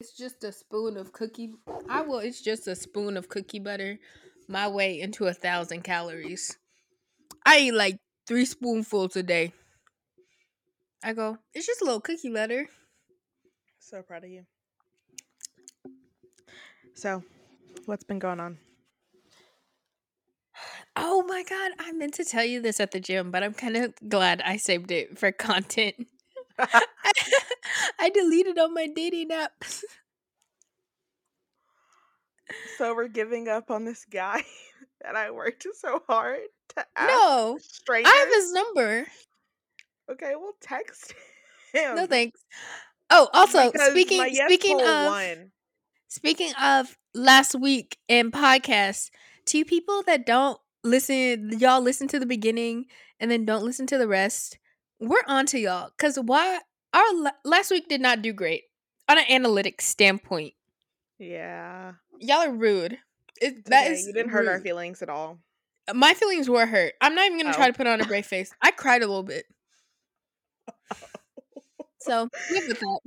It's just a spoon of cookie. I will. It's just a spoon of cookie butter. My way into a thousand calories. I eat like three spoonfuls a day. I go. It's just a little cookie butter. So proud of you. So, what's been going on? Oh my god! I meant to tell you this at the gym, but I'm kind of glad I saved it for content. I deleted all my dating apps. so we're giving up on this guy that I worked so hard to ask No, strangers. I have his number. Okay, we'll text him. No thanks. Oh, also Because speaking yes speaking of won. speaking of last week in podcasts, to people that don't listen, y'all listen to the beginning and then don't listen to the rest. We're on to y'all because why our la- last week did not do great on an analytics standpoint. Yeah, Y'all are rude. It, that okay, is you didn't hurt our feelings at all. My feelings were hurt. I'm not even gonna try Oh. to put on a brave face. I cried a little bit. So live with that.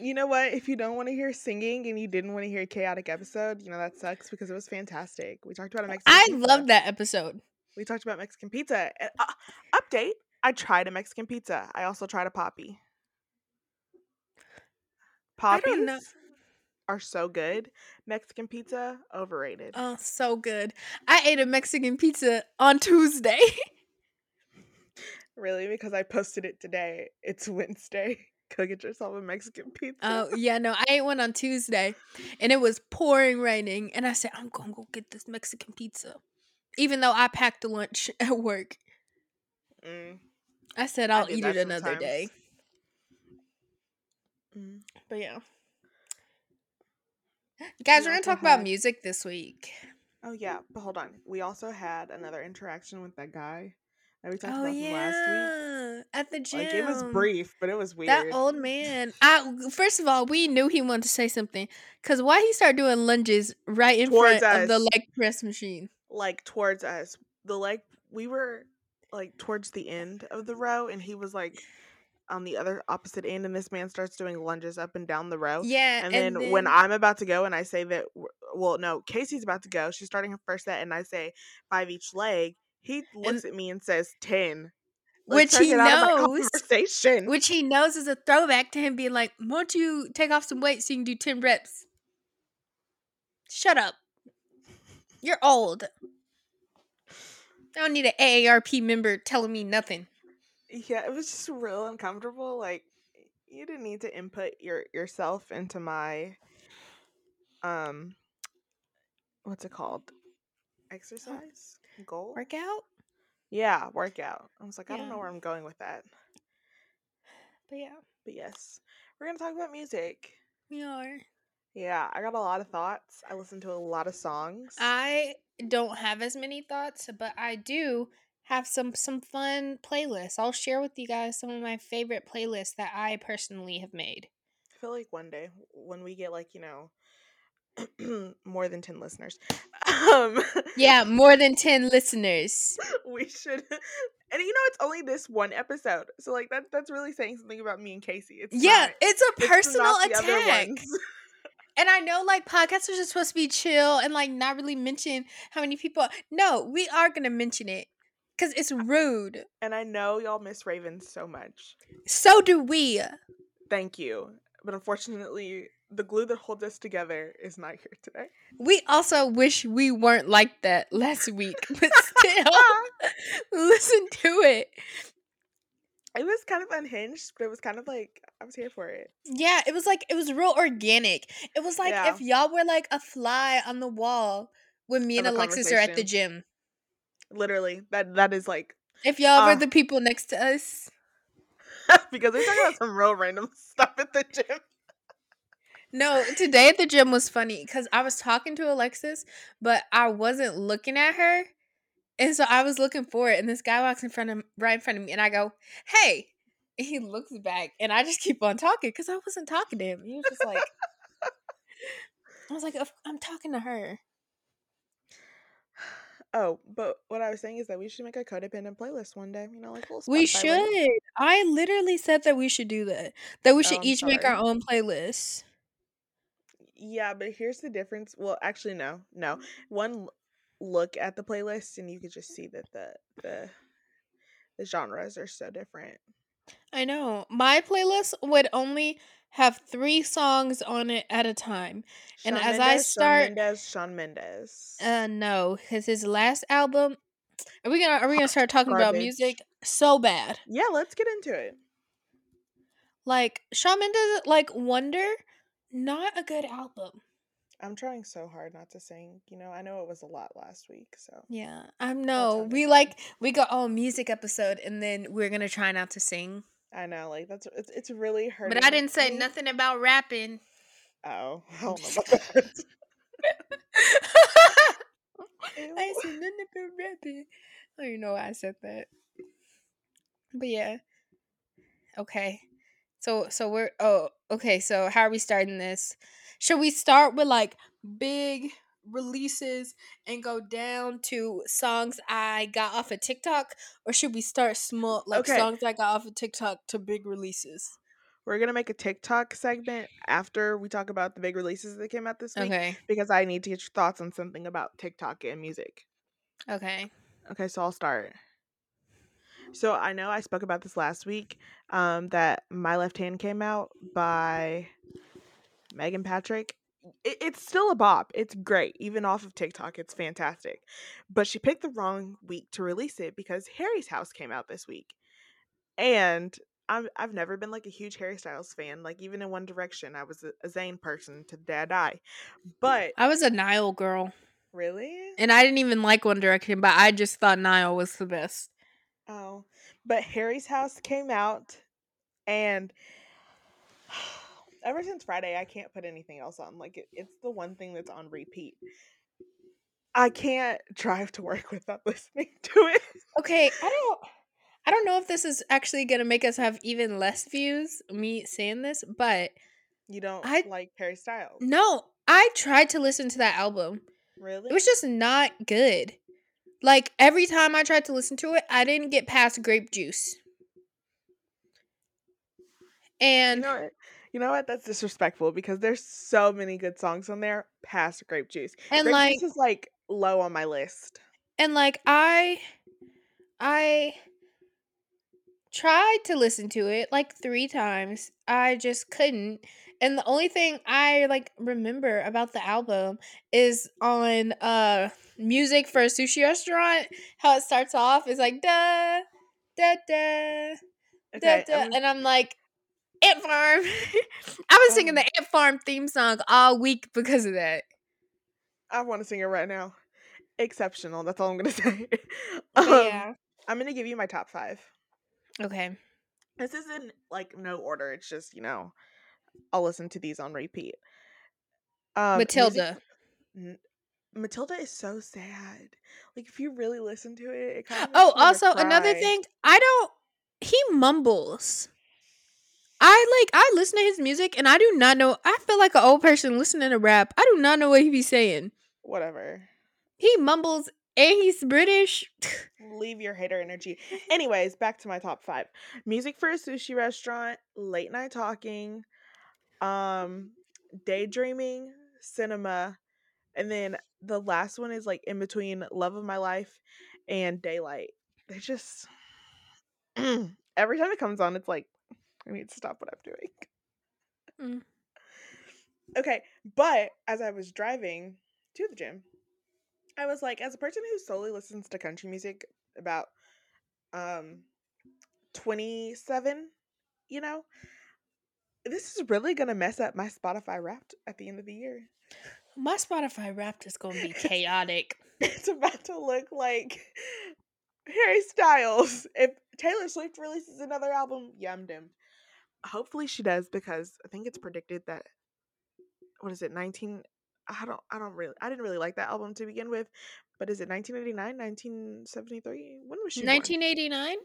You know what? If you don't want to hear singing and you didn't want to hear a chaotic episode, you know that sucks because it was fantastic. We talked about a Mexican. I pizza. love that episode. We talked about Mexican pizza. And, uh, update: I tried a Mexican pizza. I also tried a poppy. I Poppies are so good. Mexican pizza overrated. Oh, so good. I ate a Mexican pizza on Tuesday. really, because I posted it today. It's Wednesday. Go get yourself a Mexican pizza. Oh, yeah, no, I ate one on Tuesday and it was pouring raining. And I said, I'm going to go get this Mexican pizza. Even though I packed a lunch at work, Mm, I said I I'll do eat it another sometimes. day. Mm. But yeah. Guys, We we're going to also talk about music this week. Oh yeah, but hold on. We also had another interaction with that guy that we talked Oh, about from last week. At the gym. Like it was brief, but it was weird. That old man. I first of all, we knew he wanted to say something because why he started doing lunges right in Towards front of the us. leg press machine. like towards us. The like we were like towards the end of the row, and he was like on the other opposite end, and this man starts doing lunges up and down the row. Yeah, And, then, when I'm about to go, and I say that, well, no, Kaci's about to go. She's starting her first set, and I say five each leg. He looks at me and says ten, Which trying to he get out of my knows- conversation. which he knows is a throwback to him being like, "Why don't you take off some weight so you can do ten reps?" Shut up. You're old. I don't need an AARP member telling me nothing. Yeah, it was just real uncomfortable. Like you didn't need to input your yourself into my um what's it called? Exercise? Goal? Workout, Yeah, workout. I was like, I don't know where I'm going with that. but yeah, But yes. We're gonna talk about music. we are. Yeah, I got a lot of thoughts. I listened to a lot of songs. I don't have as many thoughts, but I do have some some fun playlists. I'll share with you guys some of my favorite playlists that I personally have made. I feel like one day when we get like, you know, more than 10 listeners. Um Yeah, more than 10 listeners. we should and you know it's only this one episode so like that that's really saying something about me and Kaci it's Yeah, not- it's a it's personal other attack. And I know like podcasts are just supposed to be chill and like not really mention how many people. No, we are going to mention it cuz it's rude. and i know y'all miss ravens so much So do we. thank you but unfortunately the glue that holds us together is not here today We also wish we weren't like that last week, but still listen to it. it was kind of unhinged but it was kind of like i was here for it Yeah, it was like it was real organic. It was like Yeah. if y'all were like a fly on the wall when me and Alexis are at the gym. Literally that that is like If y'all Uh. were the people next to us. because we're talking about some real random stuff at the gym No, today at the gym was funny because I was talking to Alexis, but I wasn't looking at her. And so I was looking for it, and this guy walks in front of right in front of me, and I go, "Hey!" And he looks back, and I just keep on talking because I wasn't talking to him. He was just like, I was like, "I'm talking to her." Oh but what i was saying is that we should make a codependent playlist one day you know like We should. I literally said that we should do that. That we oh, should I'm each make our own playlist. Yeah, but here's the difference. Well, actually, no, no. One look at the playlist, and you could just see that the the the genres are so different. I know. My playlist would only have three songs on it at a time. And as I Mendes, Shawn start- Mendes, Shawn Mendes. Uh no, because his last album are we gonna are we gonna start talking about music so bad? yeah, let's get into it. Like Shawn Mendes like Wonder, not a good album. I'm trying so hard not to sing. You know, I know it was a lot last week, so Yeah. I know. We like we got all music episode and then we're gonna try not to sing. I know, like that's it's, it's really hurting. But I didn't say nothing about rapping. Oh, oh I don't know just about that. I said nothing about rapping. I don't even know why I said that. But yeah. Okay. So so we're oh okay, so how are we starting this? Should we start with like big releases and go down to songs I got off of TikTok? Or should we start small like Okay. songs I got off of TikTok to big releases? We're gonna make a TikTok segment after we talk about the big releases that came out this week Okay. because I need to get your thoughts on something about TikTok and music. Okay. Okay, so I'll start. So I know I spoke about this last week. Um, that my left hand came out by Megan Patrick. It, it's still a bop. It's great, even off of TikTok. It's fantastic. But she picked the wrong week to release it because Harry's House came out this week, and I'm I've never been like a huge Harry Styles fan. Like even in One Direction, I was a, a Zayn person to the day I die. But I was a Niall girl. really, And I didn't even like One Direction, but I just thought Niall was the best. Oh, but Harry's House came out, and ever since Friday, I can't put anything else on. Like, it, it's the one thing that's on repeat. I can't drive to work without listening to it. Okay, I don't I don't know if this is actually gonna make us have even less views, me saying this, but You don't I- like Harry Styles, no, I tried to listen to that album. really? It was just not good. Like every time I tried to listen to it, I didn't get past grape juice. you And know what? You know what? That's disrespectful because there's so many good songs on there past Grape Juice. and Grape like Juice is like low on my list. and like I I tried to listen to it like 3 times. I just couldn't. And the only thing I like remember about the album is on uh music for a sushi restaurant how it starts off is like da da da da, Okay, da, and I'm like Ant Farm. I was singing Um, the Ant Farm theme song all week because of that. I want to sing it right now. Exceptional. That's all I'm gonna say. Um, yeah. I'm gonna give you my top five. Okay. This isn't like no order. It's just you know, I'll listen to these on repeat. Um, Matilda. N- Matilda is so sad. Like if you really listen to it, it kind of Oh, also another thing, I don't he mumbles. I like I listen to his music and I do not know I feel like an old person listening to rap. I do not know what he be saying. Whatever. He mumbles and he's British. Leave your hater energy. Anyways, back to my top five: music for a sushi restaurant, late night talking, um, daydreaming, cinema, and then the last one is like in between love of my life and daylight. They just every time it comes on, it's like I need to stop what I'm doing. Mm. Okay, but as I was driving to the gym, I was like, as a person who solely listens to country music, about um 27, you know, this is really gonna mess up my Spotify Wrapped at the end of the year. My Spotify Wrapped is gonna be chaotic. It's about to look like Harry Styles. If Taylor Swift releases another album, yummed him. Hopefully she does because I think it's predicted that what is it, 19 I don't I don't really I didn't really like that album to begin with, but is it 1989, 1973? When was she born? 1989?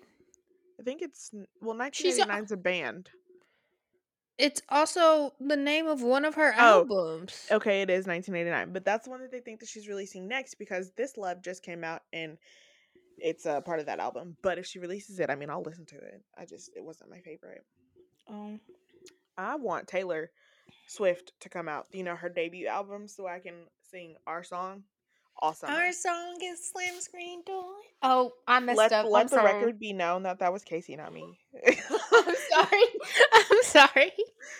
I think it's well She's a- 1989's a band. It's also the name of one of her Oh, albums. Okay, it is 1989, but that's the one that they think that she's releasing next because This Love just came out and it's a part of that album. But if she releases it, I mean, I'll listen to it. I just it wasn't my favorite. Oh. I want Taylor Swift to come out. You know, her debut album, so I can sing our song. Awesome. Our song is Slam Screen Door. Oh, I messed let up. let I'm the sorry. record be known that that was Kaci, not me. I'm sorry. I'm sorry.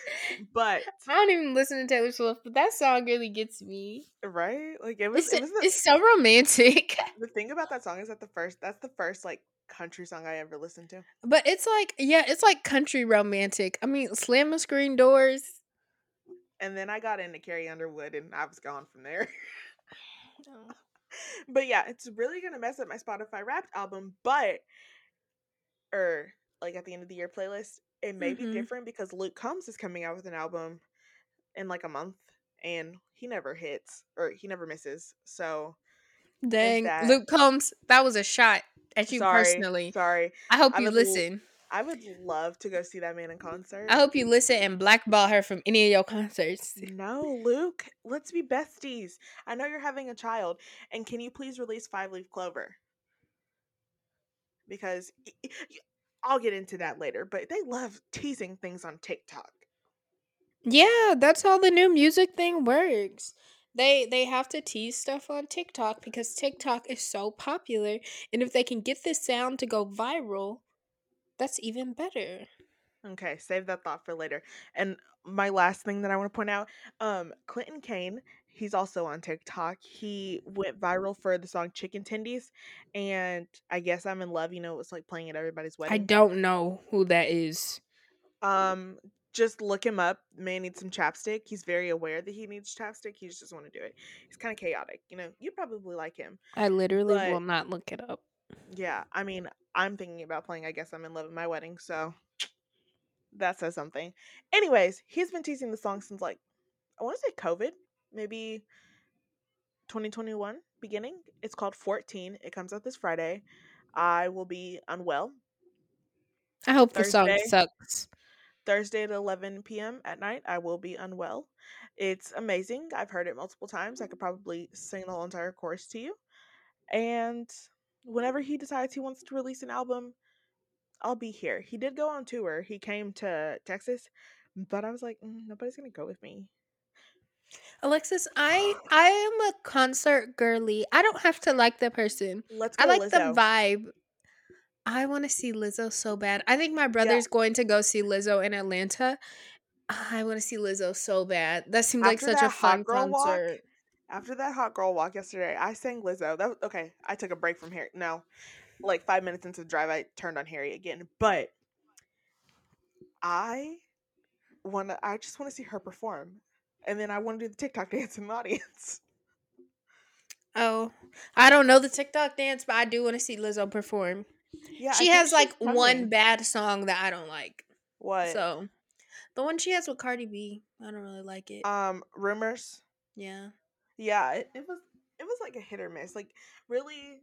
but I don't even listen to Taylor Swift, but that song really gets me. right, like it was. It's, It was the, it's so romantic. the thing about that song is that the first. That's the first like country song I ever listened to. But it's like, yeah, it's like country romantic. I mean, slamming screen doors. And then I got into Carrie Underwood, and I was gone from there. but yeah, it's really gonna mess up my Spotify Wrapped album. But, or like at the end of the year playlist, it may Mhm. be different because Luke Combs is coming out with an album in like a month, and he never hits or he never misses. So Dang, that- Luke Combs, that was a shot at you sorry, personally. sorry. I hope I you l- listen. I would love to go see that man in concert. I hope you listen and blackball her from any of your concerts. No, Luke, let's be besties. I know you're having a child, and can you please release Five Leaf Clover? Because I'll get into that later, but they love teasing things on TikTok. Yeah, that's how the new music thing works. They they have to tease stuff on TikTok because TikTok is so popular, and if they can get this sound to go viral, that's even better. Okay, save that thought for later. And my last thing that I want to point out, um, Clinton Kane, he's also on TikTok. He went viral for the song Chicken Tendies, and I guess I'm in love. You know, it was like playing at everybody's wedding. I don't know who that is. Um, just look him up. Man needs some chapstick. He's very aware that he needs chapstick. He just doesn't want to do it. He's kind of chaotic. You know, you probably like him. I literally will not look it up. Yeah, I mean, I'm thinking about playing. I guess I'm in love with my wedding, so that says something. Anyways, he's been teasing the song since like I want to say COVID, maybe 2021 beginning. It's called 14. It comes out this Friday. I will be unwell I hope the song sucks. Thursday at 11 p.m. at night. I will be unwell. It's amazing. I've heard it multiple times. I could probably sing the whole entire chorus to you. And whenever he decides he wants to release an album, I'll be here. He did go on tour. He came to Texas, but I was like, "Mm, nobody's gonna go with me. Alexis, I I am a concert girly. I don't have to like the person. Let's go, I like Lizzo. the vibe. I want to see Lizzo so bad. I think my brother's going to go see Lizzo in Atlanta. I want to see Lizzo so bad. That seems like such a fun Girl Walk. After that hot girl walk yesterday, I sang Lizzo. That was, okay. I took a break from Harry. No, like five minutes into the drive, I turned on Harry again. But I want to. I just want to see her perform, and then I want to do the TikTok dance in the audience. Oh, I don't know the TikTok dance, but I do want to see Lizzo perform. Yeah, she has like one bad song that I don't like. What? So, the one she has with Cardi B, I don't really like it. um, rumors. yeah. Yeah, it, it was. It was like a hit or miss. Like really,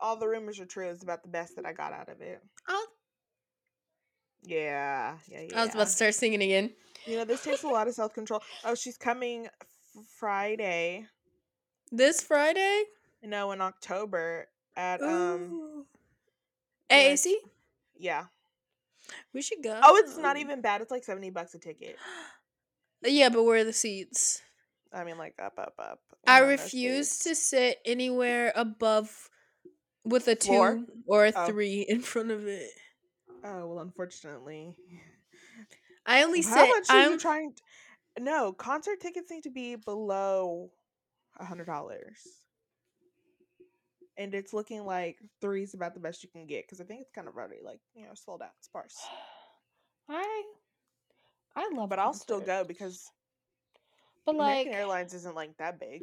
all the rumors are true. It's about the best that I got out of it. Oh, Yeah, yeah, yeah. I was about to start singing again. You know, this takes a lot of self control. Oh, she's coming Friday. This Friday? No, in October at um Ooh. yeah, AAC? yeah. We should go. Oh, it's not even bad. It's like seventy bucks a ticket. Yeah, but where are the seats? I mean, like up, up, up. I not no refuse to sit anywhere above with a two or a Oh. three in front of it. Oh well, unfortunately. I only How sit. much are I'm you trying? t- No, concert tickets need to be below a hundred dollars, and it's looking like three is about the best you can get because I think it's kind of already like you know sold out, sparse. I I love it. But I'll still go because But like American Airlines isn't like that big.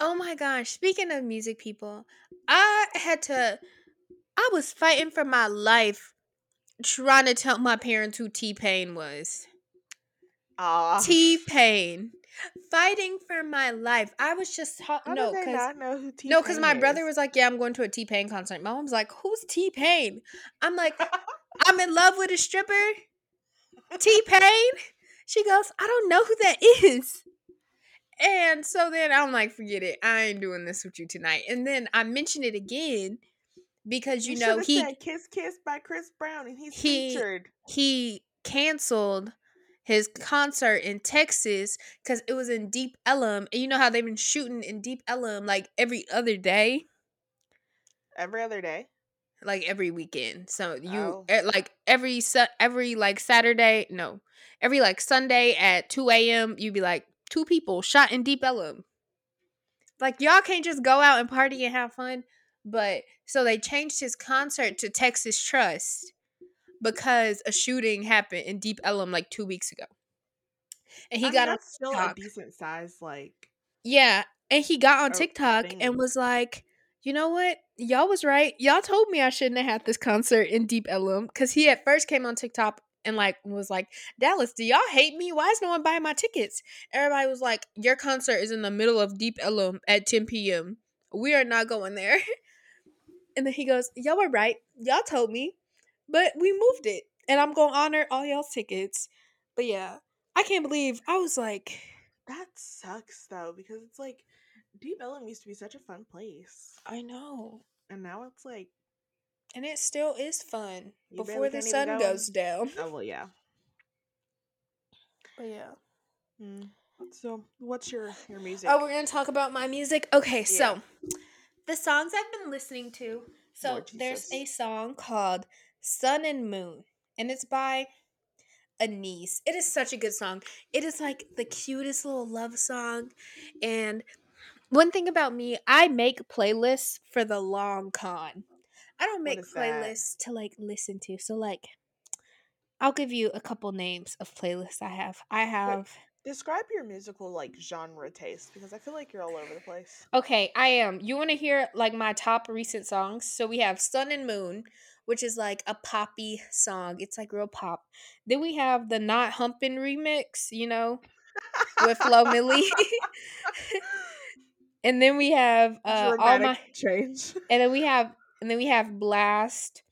Oh my gosh, speaking of music people, I had to I was fighting for my life trying to tell my parents who T-Pain was. Ah, T-Pain. Fighting for my life. I was just ta- How no, do they cuz not know who T? no, cuz my brother was like, "Yeah, I'm going to a T-Pain concert." My mom's like, "Who's T-Pain?" I'm like, "I'm in love with a stripper." T-Pain? She goes, I don't know who that is. And so then I'm like, forget it. I ain't doing this with you tonight. And then I mentioned it again because you, know he said "Kiss Kiss" by Chris Brown, and he's he- featured. he canceled his concert in Texas because it was in Deep Ellum. And you know how they've been shooting in Deep Ellum like every other day? Every other day? Like every weekend. So you Oh. eh, like every every like Saturday, no, every like Sunday at 2 a.m. you'd be like, two people shot in Deep Ellum. Like y'all can't just go out and party and have fun. But so they changed his concert to Texas Trust because a shooting happened in Deep Ellum like two weeks ago. And he I mean, got on that's still a decent size, like Yeah, and he got on TikTok thing. and was like, "You know what? Y'all was right. Y'all told me I shouldn't have had this concert in Deep Ellum because he at first came on TikTok and like was like, Dallas, do y'all hate me? Why is no one buying my tickets? Everybody was like, Your concert is in the middle of Deep Ellum at 10 p.m. We are not going there. And then he goes, Y'all were right. Y'all told me, but we moved it, and I'm gonna honor all y'all's tickets. But yeah, I can't believe I was like, that sucks though because it's like Deep Ellum used to be such a fun place, I know. and now it's like, And it still is fun You before the sun go goes in. down. oh well, yeah. But yeah. Mm. So, what's your your music? Oh, we're gonna talk about my music. Okay, Yeah. so the songs I've been listening to. So Lord there's a song called "Sun and Moon," and it's by Anees. It is such a good song. It is like the cutest little love song. And one thing about me, I make playlists for the long con. I don't make is that? playlists to like listen to. So like, I'll give you a couple names of playlists I have. I have. Describe your musical like genre taste because I feel like you're all over the place. Okay, I am. You want to hear like my top recent songs? So we have Sun and Moon, which is like a poppy song. It's like real pop. Then we have the Not Humping remix, you know, with Flo Milli. and then we have uh all my change. and then we have and then we have Blast.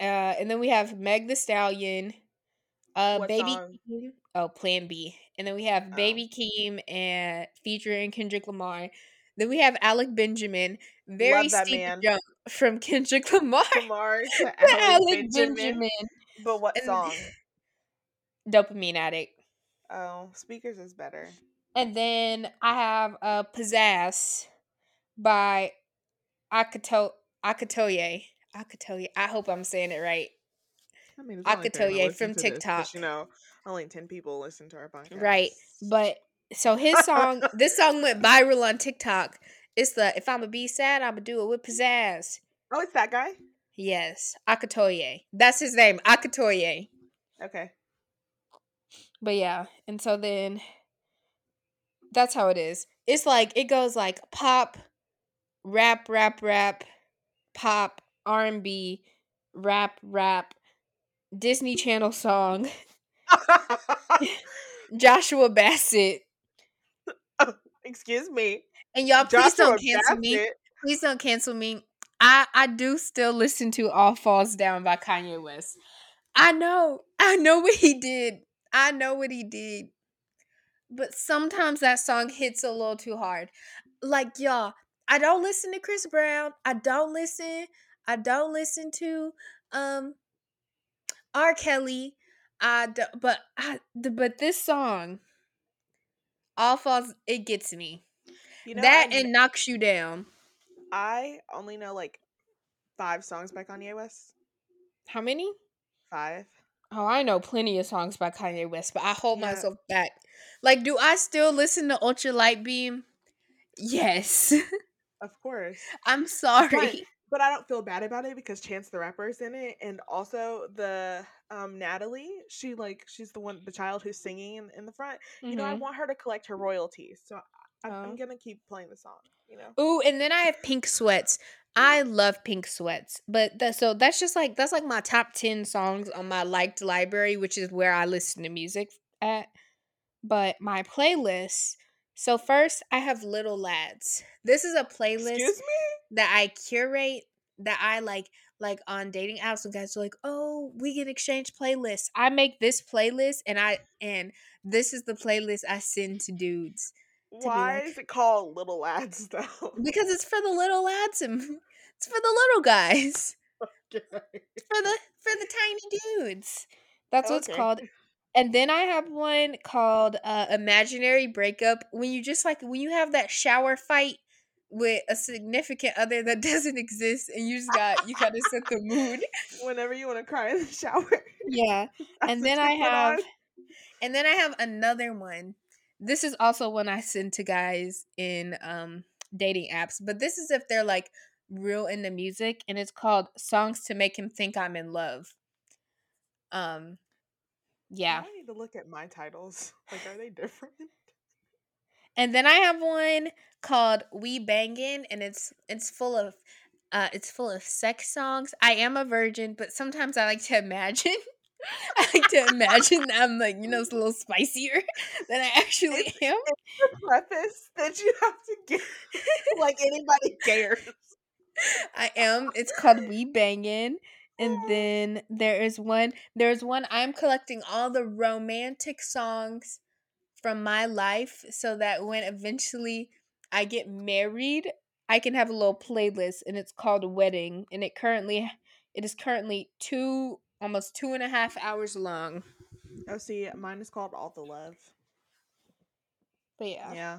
Uh and then we have Meg the Stallion, uh What Baby? Keem. Oh, Plan B. And then we have Oh. Baby Keem and featuring Kendrick Lamar. Then we have Alec Benjamin. Very Love steep jump from Kendrick Lamar Lamar to to Alec Benjamin. Benjamin. But what And- song? Dopamine Addict. Oh, Speakers is better. And then I have uh Pizzazz by Akato Akatoye. Akatoye. I hope I'm saying it right. I mean, I only could fair tell to you listen from to this TikTok. you know, only ten people listen to our podcast. Right. But so his song this song went viral on TikTok. It's the if I'ma be sad, I'ma do it with pizzazz. oh, it's that guy. Yes. Akatoye. That's his name. Akatoye. Okay. But yeah, and so then that's how it is. It's like it goes like pop, rap, rap, rap, pop, R and B, rap, rap, Disney Channel song, Joshua Bassett, Excuse me. And y'all please Joshua don't cancel me. Bassett. Please don't cancel me. I I do still listen to All Falls Down by Kanye West. I know. I know what he did. I know what he did. But sometimes that song hits a little too hard. Like y'all, I don't listen to Chris Brown. I don't listen. I don't listen to um R. Kelly. I don't, but I but this song All Falls it gets me. You know, that I, and knocks you down. I only know like five songs by Kanye West. How many? Five. Oh, I know plenty of songs by Kanye West, but I hold Yeah. myself back. Like, do I still listen to Ultra Light Beam? Yes. Of course. I'm sorry. But I don't feel bad about it because Chance the Rapper is in it, and also the um Natalie. She like she's the one, the child who's singing in, in the front. You know, I Mhm. want her to collect her royalties, so I, Oh. I'm gonna keep playing the song. You know, Ooh, and then I have Pink Sweats. I love Pink Sweats, but that so that's just like that's like my top ten songs on my liked library, which is where I listen to music at. But my playlist. So first, I have Little Lads. This is a playlist. that I curate that I like like on dating apps when guys are like, "Oh, we can exchange playlists." I make this playlist and I and this is the playlist I send to dudes Why like- is it called Little Lads though? because it's for the little lads and it's for the little guys. Okay. It's for the for the tiny dudes. That's what it's Okay. called. And then I have one called uh, Imaginary Breakup. When you just like when you have that shower fight with a significant other that doesn't exist and you just got you gotta set the mood. Whenever you want to cry in the shower. Yeah. And then I have on. and then I have another one. This is also one I send to guys in um dating apps, but this is if they're like real into music and it's called Songs to Make Him Think I'm in Love. Um yeah. I need to look at my titles. Like, are they different? And then I have one called We Bangin' and it's it's full of uh it's full of sex songs. I am a virgin, but sometimes I like to imagine I like to imagine that I'm like, you know, it's a little spicier than I actually am. It's The preface that you have to give, like anybody cares. I am. It's called We Bangin'. And then there is one there's one I'm collecting all the romantic songs from my life so that when eventually I get married, I can have a little playlist and it's called Wedding. And it currently it is currently two almost two and a half hours long. Oh, see, mine is called All the Love. But yeah. Yeah.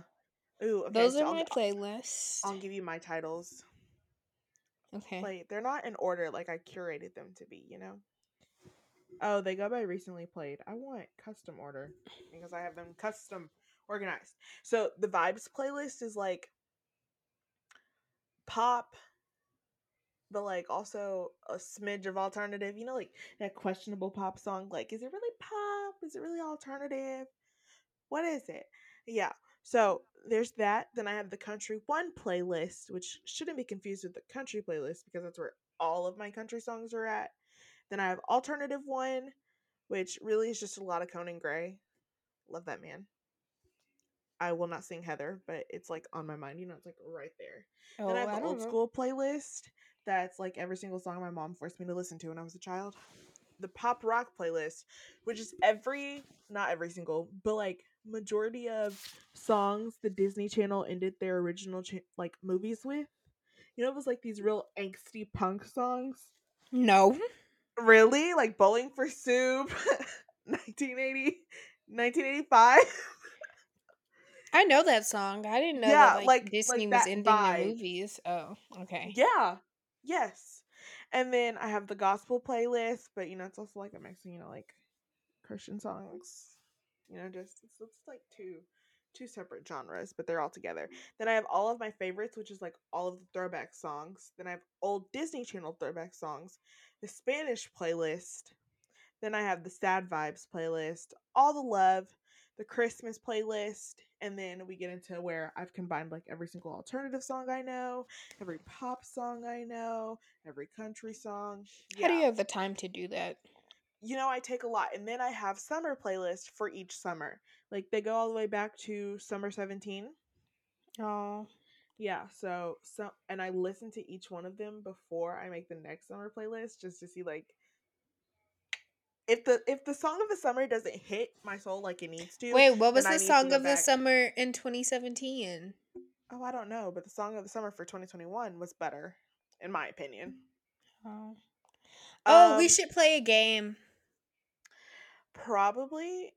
Ooh, okay. Those so are I'll, my playlists. I'll give you my titles. Okay. Like, they're not in order like I curated them to be, you know? Oh, they go by recently played. I want custom order because I have them custom organized. So the vibes playlist is like pop, but like also a smidge of alternative. You know, like that questionable pop song. Like, is it really pop? Is it really alternative? What is it? Yeah. So there's that. Then I have the country one playlist, which shouldn't be confused with the country playlist because that's where all of my country songs are at. Then I have alternative one, which really is just a lot of Conan Gray. Love that man. I will not sing Heather, but it's like on my mind. You know, it's like right there. Oh, then I have the old know. school playlist that's like every single song my mom forced me to listen to when I was a child. The pop rock playlist, which is every not every single, but like majority of songs the Disney Channel ended their original cha- like movies with. You know, it was like these real angsty punk songs. No. Really? Like Bowling for Soup, 1980, 1985. I know that song. I didn't know Yeah, that like, like- like Disney was ending vibe. their movies. Oh, okay. Yeah. Yes. And then I have the gospel playlist, but you know, it's also like a mix of, you know, like Christian songs. You know, just it's, it's like two two separate genres, but they're all together. Then I have all of my favorites, which is like all of the throwback songs. Then I have old Disney Channel throwback songs, the Spanish playlist. Then I have the sad vibes playlist, all the love, the Christmas playlist, and then we get into where I've combined like every single alternative song I know, every pop song I know, every country song. How do you have the time to do that? You know, I take a lot, and then I have summer playlist for each summer. Like they go all the way back to summer seventeen. Oh, Yeah, so so and I listen to each one of them before I make the next summer playlist just to see like if the if the song of the summer doesn't hit my soul like it needs to. wait, what was the song go of the summer in 2017? Oh, I don't know, but the song of the summer for 2021 was better in my opinion. Oh, oh, we Um, should play a game. probably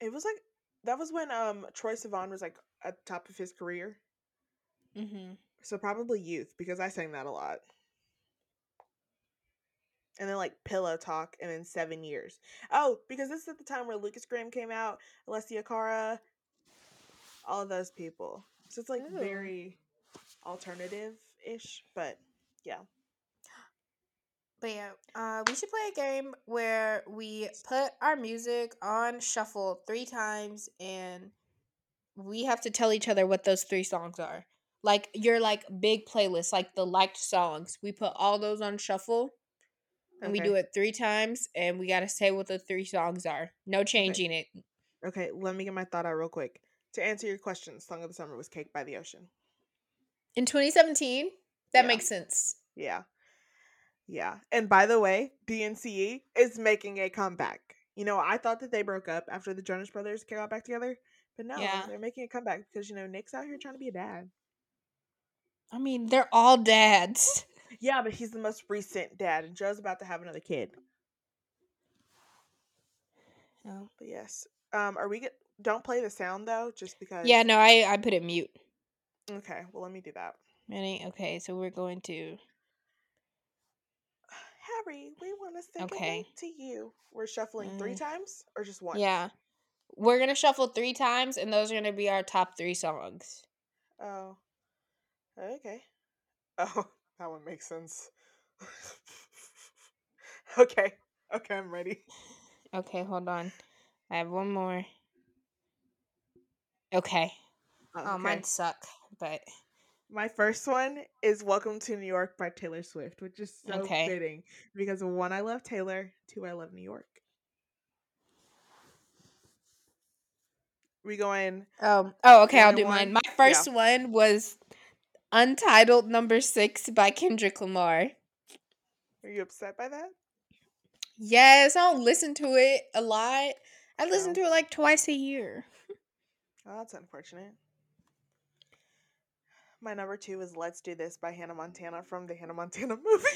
it was like that was when um Troye Sivan was like at the top of his career. Mm-hmm. So probably youth because I sang that a lot. And then like Pillow Talk and then seven years. Oh, because this is at the time where Lukas Graham came out, Alessia Cara, all of those people. So it's like Ooh. very alternative ish, but yeah. But yeah, uh, we should play a game where we put our music on shuffle three times, and we have to tell each other what those three songs are. Like your like big playlist, like the liked songs. We put all those on shuffle, and we do it three times, and we gotta say what the three songs are. No changing it. Okay, let me get my thought out real quick. To answer your question, Song of the Summer was Cake by the Ocean. In 2017, that Yeah. makes sense. Yeah. Yeah. And by the way, DNCE is making a comeback. You know, I thought that they broke up after the Jonas Brothers got back together, but no, Yeah. they're making a comeback because you know Nick's out here trying to be a dad. I mean, they're all dads. Yeah, but he's the most recent dad, and Joe's about to have another kid. Oh. But yes. Um, are we get? Don't play the sound though, just because. Yeah, no, I I put it mute. Okay. Well, let me do that. Ready? Okay, so we're going to. Harry, we want to say Okay. to you. We're shuffling three Mm. times or just one. Yeah, we're gonna shuffle three times, and those are gonna be our top three songs. Oh. Okay. Oh, that one makes sense. okay. Okay, I'm ready. Okay, hold on. I have one more. Okay. Oh, Okay. mine suck, but My first one is Welcome to New York by Taylor Swift, which is so Okay. fitting because one, I love Taylor, two, I love New York. We going um. Oh, okay. I'll do and mine. one? My first one was Untitled Number Six by Kendrick Lamar. are you upset by that? Yes, I don't listen to it a lot. I listen to it like twice a year. Oh, that's unfortunate. My number two is Let's Do This by Hannah Montana from the Hannah Montana movie.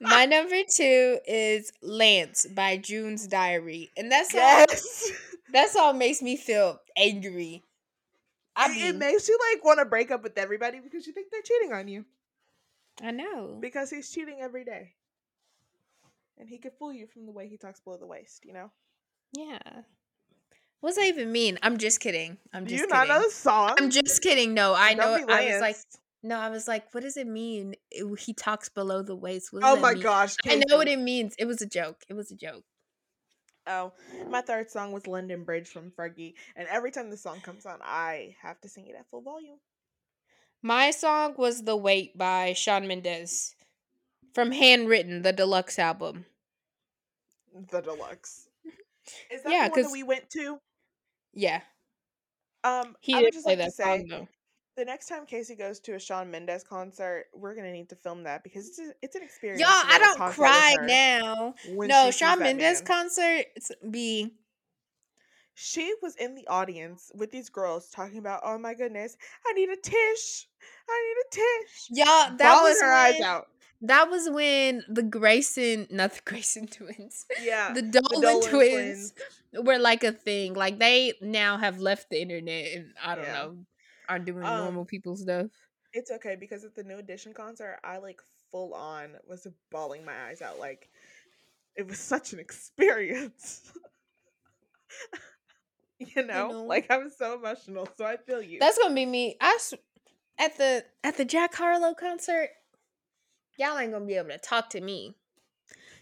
My number two is Lance by June's Diary, and that's yes. that song makes me feel angry. I It- it makes you like want to break up with everybody because you think they're cheating on you. I know. Because he's cheating every day. And he could fool you from the way he talks below the waist, you know? Yeah. What does that even mean? I'm just kidding. I'm Do just you kidding. not know the song? I'm just kidding. No, I know. Don't be I was like, no, I was like, what does it mean? He talks below the waist. Oh my mean? gosh. I know what it means. It was a joke. It was a joke. Oh, my third song was London Bridge from Fergie. And every time the song comes on, I have to sing it at full volume. My song was "The Weight" by Shawn Mendes from Handwritten, the deluxe album. The deluxe. Is that Yeah, the one that we went to? Yeah, Um, he I would didn't just play like to that say, song though. The next time Kaci goes to a Shawn Mendes concert, we're gonna need to film that because it's a, it's an experience. Y'all, I don't cry now. No, Shawn Mendes concerts be She was in the audience with these girls talking about, "Oh my goodness, I need a tish, I need a tish," y'all. That bawling was her eyes when, out. That was when the Grayson, not the Grayson twins, Yeah, the Dolan, Dolan twins, were like a thing. Like they now have left the internet and I don't Yeah. know, are doing Um, normal people stuff. It's okay because at the New Edition concert, I like full on was bawling my eyes out. Like it was such an experience. you know? know. like I was so emotional. So I feel you. That's gonna be me. I at the at the Jack Harlow concert. Y'all ain't gonna be able to talk to me.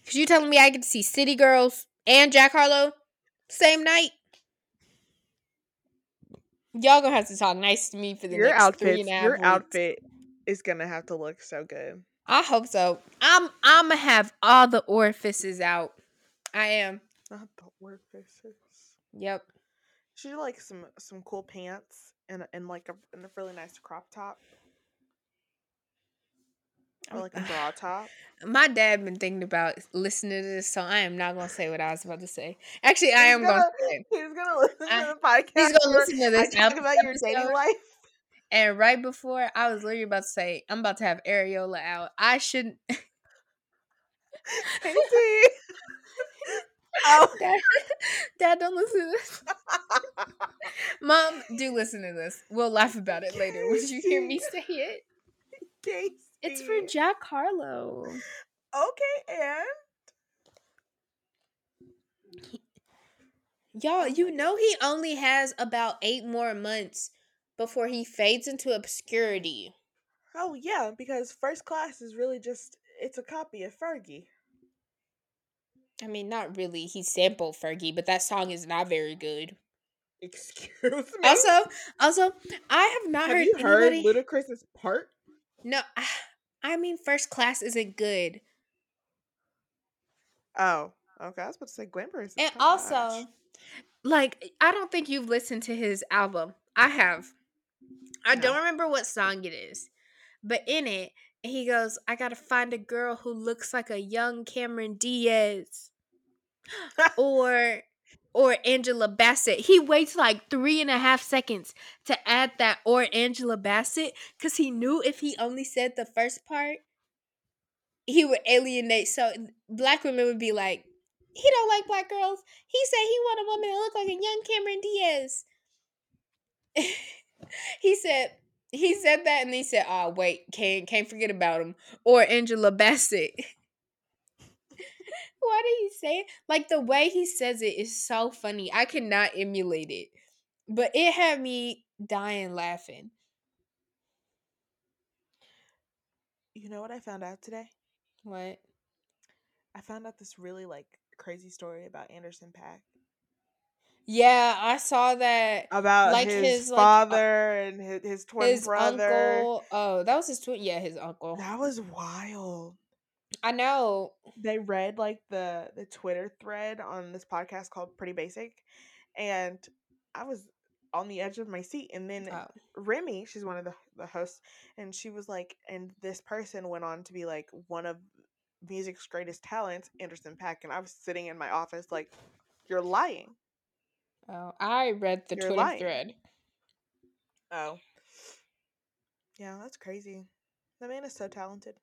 Cause you telling me I get to see City Girls and Jack Harlow same night? Y'all gonna have to talk nice to me for the your next three outfit, and a your weeks. outfit is gonna have to look so good. I hope so. I'm I'm gonna have all the orifices out. I am. Not the orifices. Yep. She like some some cool pants and and like a and a really nice crop top or like a bra top. My dad been thinking about listening to this, so I am not gonna say what I was about to say. Actually, I He's am gonna gonna- say it. He's gonna listen I- to the podcast. He's gonna listen to this talk about your dating life. And right before I was literally about to say, I'm about to have areola out. I shouldn't. Kaci. oh. Dad, Dad, don't listen to this. Mom, do listen to this. We'll laugh about it later once you hear me say it. Kaci. It's for Jack Harlow. Okay, and Y'all, you know he only has about eight more months before he fades into obscurity. oh yeah, because first class is really just it's a copy of Fergie. I mean, not really. He sampled Fergie, but that song is not very good. Excuse me. Also, also, I have not have heard you heard anybody. Ludacris's part? no, I mean, first class isn't good. Oh, okay. I was about to say Gwen Purse. And also, like, I don't think you've listened to his album. I have. I No. don't remember what song it is, but in it, he goes, I gotta find a girl who looks like a young Cameron Diaz or or Angela Bassett. He waits like three and a half seconds to add that or Angela Bassett because he knew if he only said the first part, he would alienate. So black women would be like, he don't like black girls. He said he want a woman that look like a young Cameron Diaz. he said he said that and he said, "Oh wait, can't can't forget about him." Or Angela Bassett. Why did you say it? Like the way he says it is so funny. I cannot emulate it, but it had me dying laughing. You know what I found out today? What? I found out this really like crazy story about Anderson .Paak. Yeah, I saw that About Like his, his, like, uh, father and his, his twin his brother. uncle. Oh, that was his twin. Yeah, his uncle. That was wild. I know. They read like the the Twitter thread on this podcast called Pretty Basic, and I was on the edge of my seat. And then Oh. Remy, she's one of the the hosts, and she was like, and this person went on to be like one of music's greatest talents, Anderson .Paak. And I was sitting in my office like, you're lying. Oh, I read the You're Twitter lying. thread. Oh. Yeah, that's crazy. That man is so talented.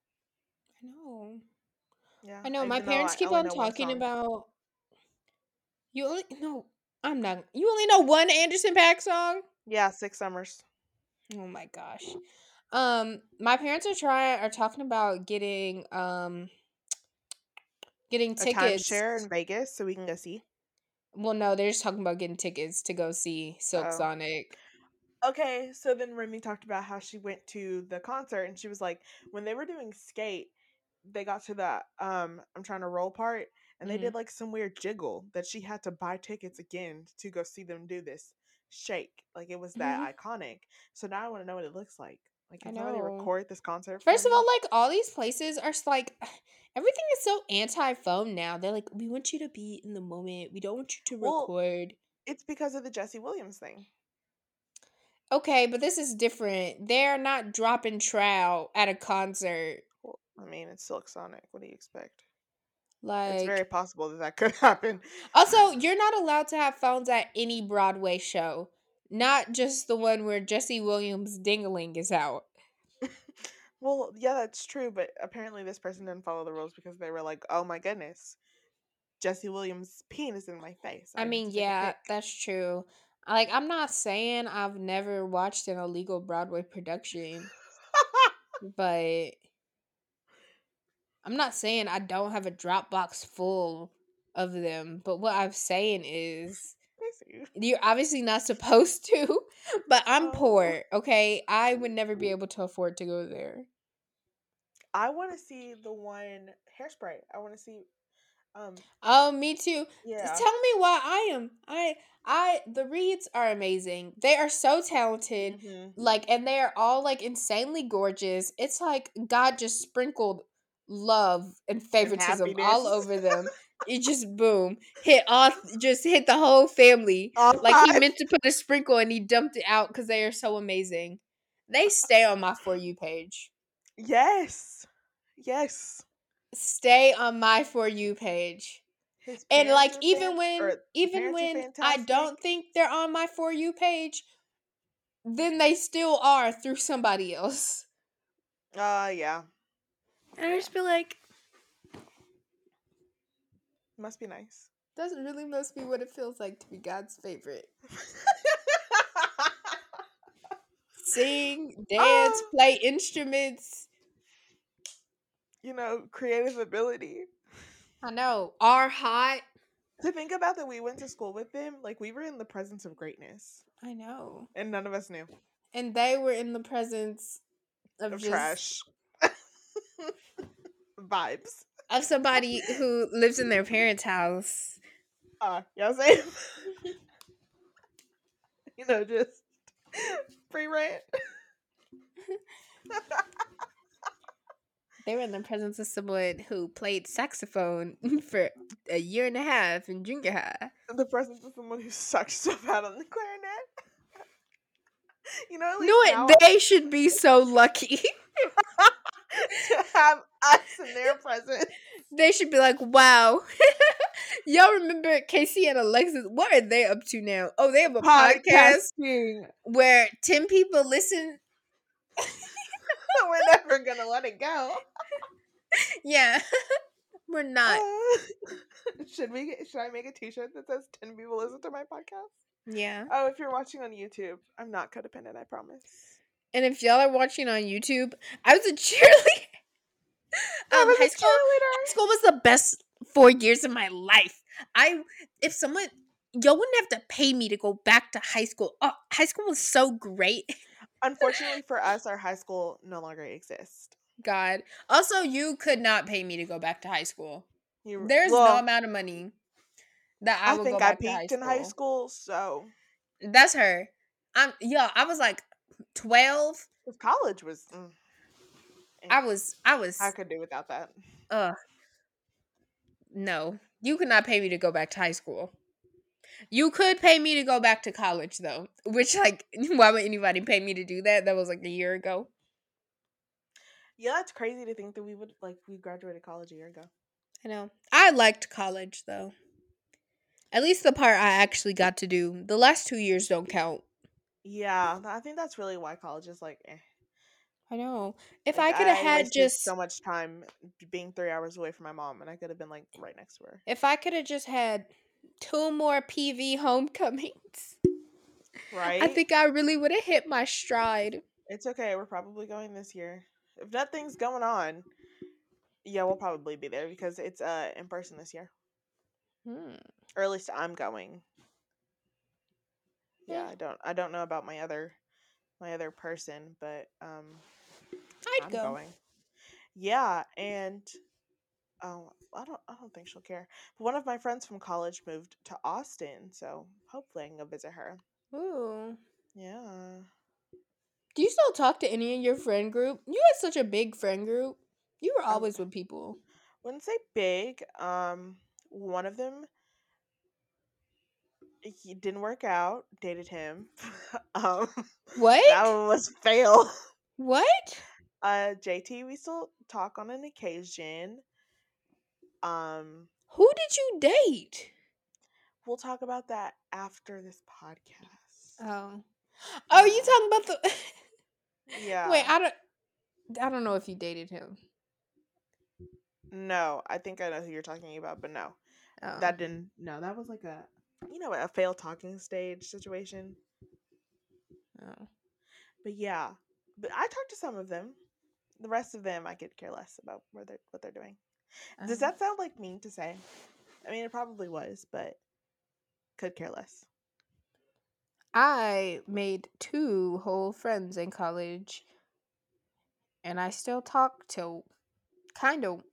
I know. Yeah. I know. My even though parents I keep only on know one talking song. about. You only no. I'm not. You only know one Anderson .Paak song. Yeah, Six Summers. Oh my gosh. Um, my parents are trying are talking about getting um getting A tickets. timeshare in Vegas so we can go see. Well, no, they're just talking about getting tickets to go see Silk Oh. Sonic. Okay, so then Remy talked about how she went to the concert and she was like, when they were doing skate, they got to the um I'm trying to roll part and they Mhm. did like some weird jiggle that she had to buy tickets again to go see them do this shake. Like it was that Mhm. iconic. So now I want to know what it looks like. Like I can somebody record this concert? First of all, like all these places are like everything is so anti-phone now. They're like, we want you to be in the moment. We don't want you to Well- record. it's because of the Jesse Williams thing. Okay, but this is different. They're not dropping trout at a concert. I mean, it's Silk Sonic. What do you expect? Like it's very possible that that could happen. Also, you're not allowed to have phones at any Broadway show. Not just the one where Jesse Williams Dingling is out. Well, yeah, that's true, but apparently this person didn't follow the rules because they were like, "Oh my goodness, Jesse Williams' penis in my face." I need mean, to take a yeah, that's true. Like, I'm not saying I've never watched an illegal Broadway production, but I'm not saying I don't have a Dropbox full of them. But what I'm saying is, you're obviously not supposed to, but I'm Oh. poor, okay? I would never be able to afford to go there. I want to see the one hairspray. I want to see. Um. Oh, me too. Yeah. Tell me why I am. I I the Reeds are amazing. They are so talented. mhm. Like and they are all like insanely gorgeous. It's like God just sprinkled love and favoritism all over them. It just boom. Hit all just hit the whole family. All Like he meant to put a sprinkle and he dumped it out because they are so amazing. They stay on my for you page. Yes. Yes. Stay on my for you page. And like even when even when I don't think they're on my for you page, then they still are through somebody else. Uh, yeah. And I just be like, Must be nice. that really must be what it feels like to be God's favorite. Sing, dance, Ah. play instruments. you know, creative ability. I know. Are hot. To think about that we went to school with them, like we were in the presence of greatness, I know. and none of us knew. And they were in the presence of, Of just trash. Vibes. of somebody who lives in their parents' house. Uh, yeah, same. you know, just free rent. They were in the presence of someone who played saxophone for a year and a half in junior high. In the presence of someone who sucked stuff out on the clarinet. you know, No, now it, they should be so lucky. To have us in their presence. they should be like, wow. Y'all remember Kaci and Alexis? What are they up to now? Oh, they have a podcast where 10 people listen. We're never gonna let it go. Yeah. We're not. Uh, should we? Should I make a T-shirt that says 10 people listen to my podcast"? Yeah. Oh, if you're watching on YouTube, I'm not codependent. I promise. And if y'all are watching on YouTube, I was a cheerleader. I um, was high school, cheerleader. high school was the best four years of my life. I if someone y'all wouldn't have to pay me to go back to high school. Oh, high school was so great. Unfortunately for us, our high school no longer exists. God. Also, you could not pay me to go back to high school. You, There's well, no amount of money that I, I would think go I back to high peaked in high school, so That's her. I'm yeah. I was like twelve. 'cause college was. Mm, I was. I was. I could do without that. Uh. No, you could not pay me to go back to high school. You could pay me to go back to college though, which like why would anybody pay me to do that? That was like a year ago. Yeah, that's crazy to think that we would like we graduated college a year ago. I know. I liked college though. At least the part I actually got to do. The last two years don't count. Yeah, I think that's really why college is like. Eh. I know. If Like, I could have had just so much time being three hours away from my mom, and I could have been like right next to her. if I could have just had two more PV homecomings, Right? I think I really would have hit my stride. it's okay. We're probably going this year. If nothing's going on, yeah, we'll probably be there because it's uh in person this year, Hmm. or at least I'm going. Yeah, Yeah. I don't. I don't know about my other, my other person, but um, I'd I'm go. going. Yeah, and oh, I don't. I don't think she'll care. But one of my friends from college moved to Austin, so hopefully I can go visit her. Ooh. Yeah. Do you still talk to any of your friend group? You had such a big friend group. You were Um, always with people. Wouldn't say big. Um, one of them. He didn't work out. Dated him. um, What? that one was fail. What? Uh, JT, we still talk on an occasion. Um, Who did you date? we'll talk about that after this podcast. Oh. Oh, you talking about the yeah. Wait, I don't I don't know if you dated him. No, I think I know who you're talking about, but no, Oh. that didn't. No, that was like a, you know, a failed talking stage situation. oh. But yeah, but I talked to some of them. The rest of them, I could care less about where they're what they're doing. Does Oh. that sound like mean to say? I mean, it probably was, but could care less. I made two whole friends in college, and I still talk to kind of.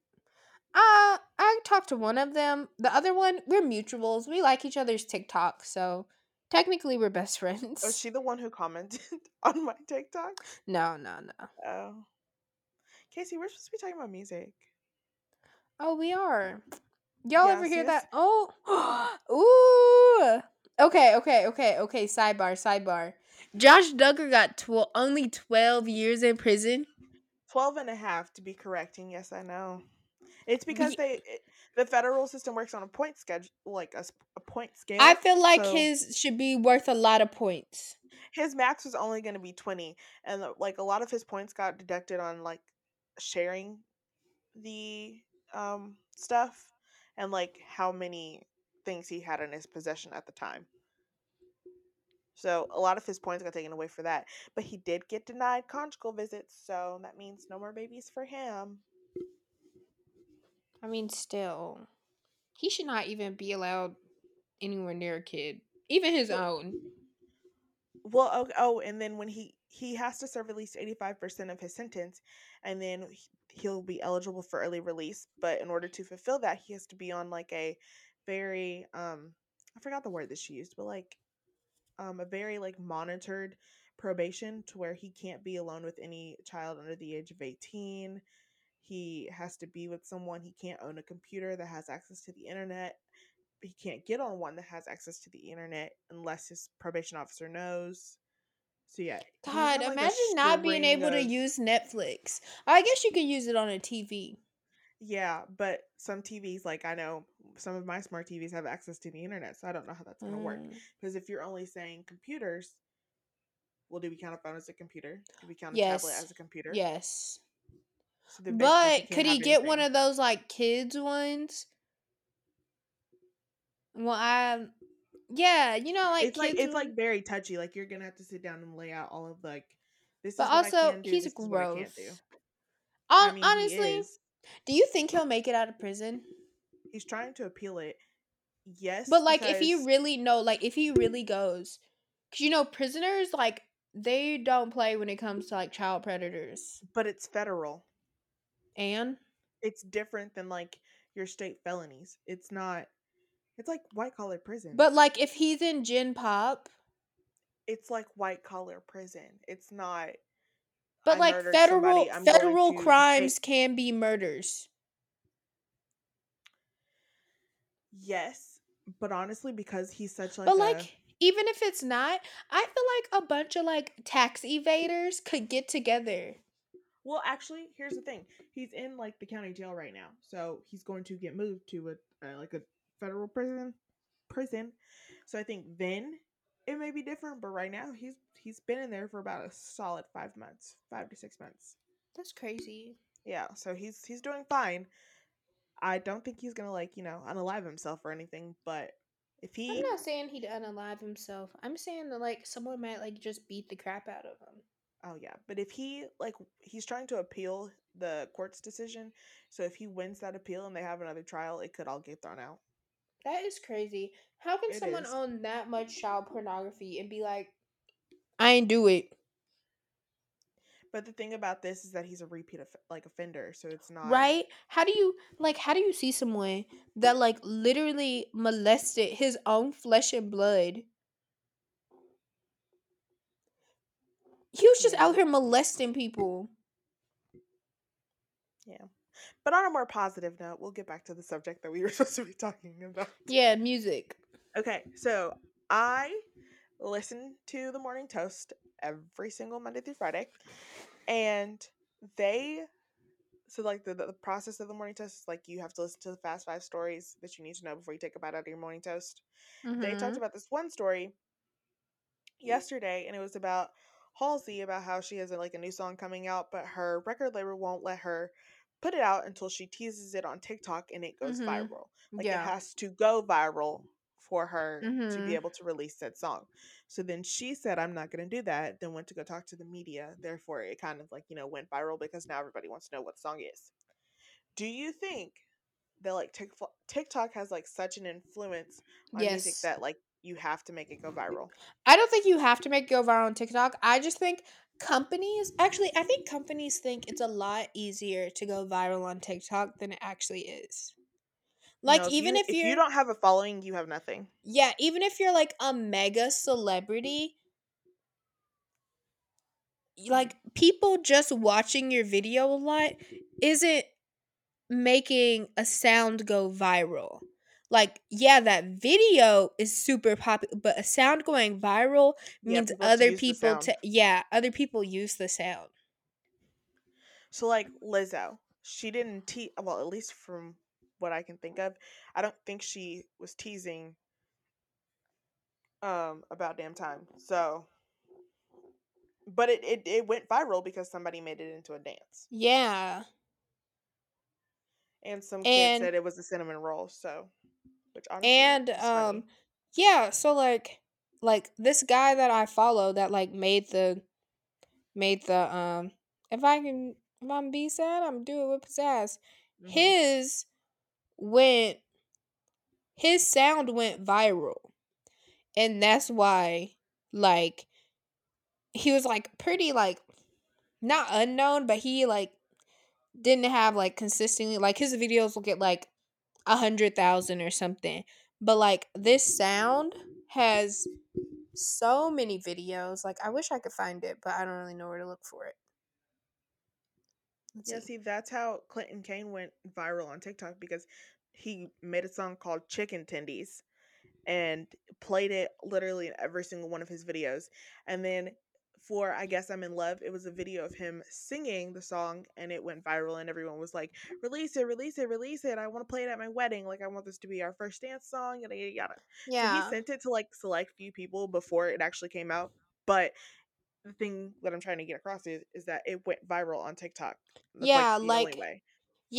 Uh, I talked to one of them. The other one, we're mutuals. We like each other's TikTok, so technically we're best friends. Was she the one who commented on my TikTok? no, no, no. Oh, Kaci, we're supposed to be talking about music. Oh, we are. Y'all Yeah, ever hear that? Oh, ooh. Okay, okay, okay, okay. Sidebar, sidebar. Josh Duggar got tw- only 12 years in prison. 12 and a half to be correcting. Yes, I know. It's because Ye- they it, the federal system works on a point schedule, like a point scale. I feel like so- his should be worth a lot of points. his max was only going to be 20 and uh, like a lot of his points got deducted on like sharing the um stuff and like how many things he had in his possession at the time so a lot of his points got taken away for that but he did get denied conjugal visits so that means no more babies for him I mean, still, he should not even be allowed anywhere near a kid, even his Well- own. well oh, oh and then when he he has to serve at least 85% of his sentence and then he- he'll be eligible for early release but in order to fulfill that he has to be on like a very um i forgot the word that she used but like um a very like monitored probation to where he can't be alone with any child under the age of 18 he has to be with someone he can't own a computer that has access to the internet he can't get on one that has access to the internet unless his probation officer knows. So yeah. God, like, imagine not being able to use Netflix. I guess you could use it on a TV. Yeah, but some TVs, like I know some of my smart TVs have access to the internet, so I don't know how that's gonna work. Mm. Because if you're only saying computers, well, do we count a phone as a computer? Do we count a tablet as a computer? Yes. So then basically But could he get one of those like kids ones? Well, I yeah, you know, like it's like it's like very touchy. Like you're gonna have to sit down and lay out all of like this But is what I also, do. he's This is what I can't do. gross. I mean, honestly, do you think he'll make it out of prison? He's trying to appeal it. Yes, But like, if he really no, like if he really goes, because you know, prisoners like they don't play when it comes to like child predators. but it's federal. And It's different than like your state felonies. It's not. It's like white collar prison. but like if he's in Gen Pop, it's like white collar prison. It's not. but I like federal somebody, I'm going federal crimes take- can be murders. Yes, but honestly, because he's such like. but a- like even if it's not, I feel like a bunch of like tax evaders could get together. Well, actually, here's the thing. He's in like the county jail right now, so he's going to get moved to a uh, like a federal prison. Prison. So I think then it may be different, but right now he's he's been in there for about a solid five months, five to six months. That's crazy. Yeah, so he's he's doing fine. I don't think he's gonna like you know unalive himself or anything, but if he I'm not saying he'd unalive himself. I'm saying that like someone might like just beat the crap out of him. Oh yeah, but if he like he's trying to appeal the court's decision, so if he wins that appeal and they have another trial, it could all get thrown out. That is crazy. How can It someone is. own that much child pornography and be like, I ain't do it? But the thing about this is that he's a repeat of like offender, so it's not Right? How do you like how do you see someone that like literally molested his own flesh and blood? He was just Yeah. out here molesting people. Yeah. But on a more positive note, we'll get back to the subject that we were supposed to be talking about. Yeah, music. Okay, so I listen to the Morning Toast every single Monday through Friday, and they so like the the process of the Morning Toast is like you have to listen to the fast five stories that you need to know before you take a bite out of your morning toast. they talked Mhm. about this one story yesterday and it was about halsey about how she has a, like a new song coming out but her record label won't let her put it out until she teases it on tiktok and it goes Mhm. viral like it has to go viral for her to Mhm. be able to release that song so then she said i'm not going to do that then went to go talk to the media therefore it kind of like you know went viral because now everybody wants to know what the song is do you think that like TikTok, TikTok has like such an influence on music Yes. that like you have to make it go viral. I don't think you have to make it go viral on TikTok. I just think companies actually I think companies think it's a lot easier to go viral on TikTok than it actually is. Like No, even you, if, if you don't have a following, you have nothing. Yeah, even if you're like a mega celebrity, like people just watching your video a lot isn't making a sound go viral. Like, yeah, that video is super popular, but a sound going viral Yeah, means people have to other people to yeah, other people use the sound. So like Lizzo, she didn't te well, at least from what I can think of, I don't think she was teasing um about damn time. So but it, it it went viral because somebody made it into a dance. Yeah. And some kid And- said it was a cinnamon roll, so which honestly and um yeah so like like this guy that i follow that like made the made the um if i can if i'm be sad i'm do it with pizzazz Mhm. his went his sound went viral and that's why like he was like pretty like not unknown but he like didn't have like consistently like his videos will get like a hundred thousand or something but like this sound has so many videos like i wish i could find it but i don't really know where to look for it Let's Yeah, see. see, that's how Clinton Kane went viral on TikTok because he made a song called Chicken Tendies and played it literally in every single one of his videos. And then for I Guess I'm in Love, it was a video of him singing the song and it went viral and everyone was like, Release it, release it, release it. I want to play it at my wedding. Like I want this to be our first dance song, yada yada yada. So yeah he sent it to like select few people before it actually came out. But the thing that I'm trying to get across is is that it went viral on TikTok. That's Yeah, like the like only way.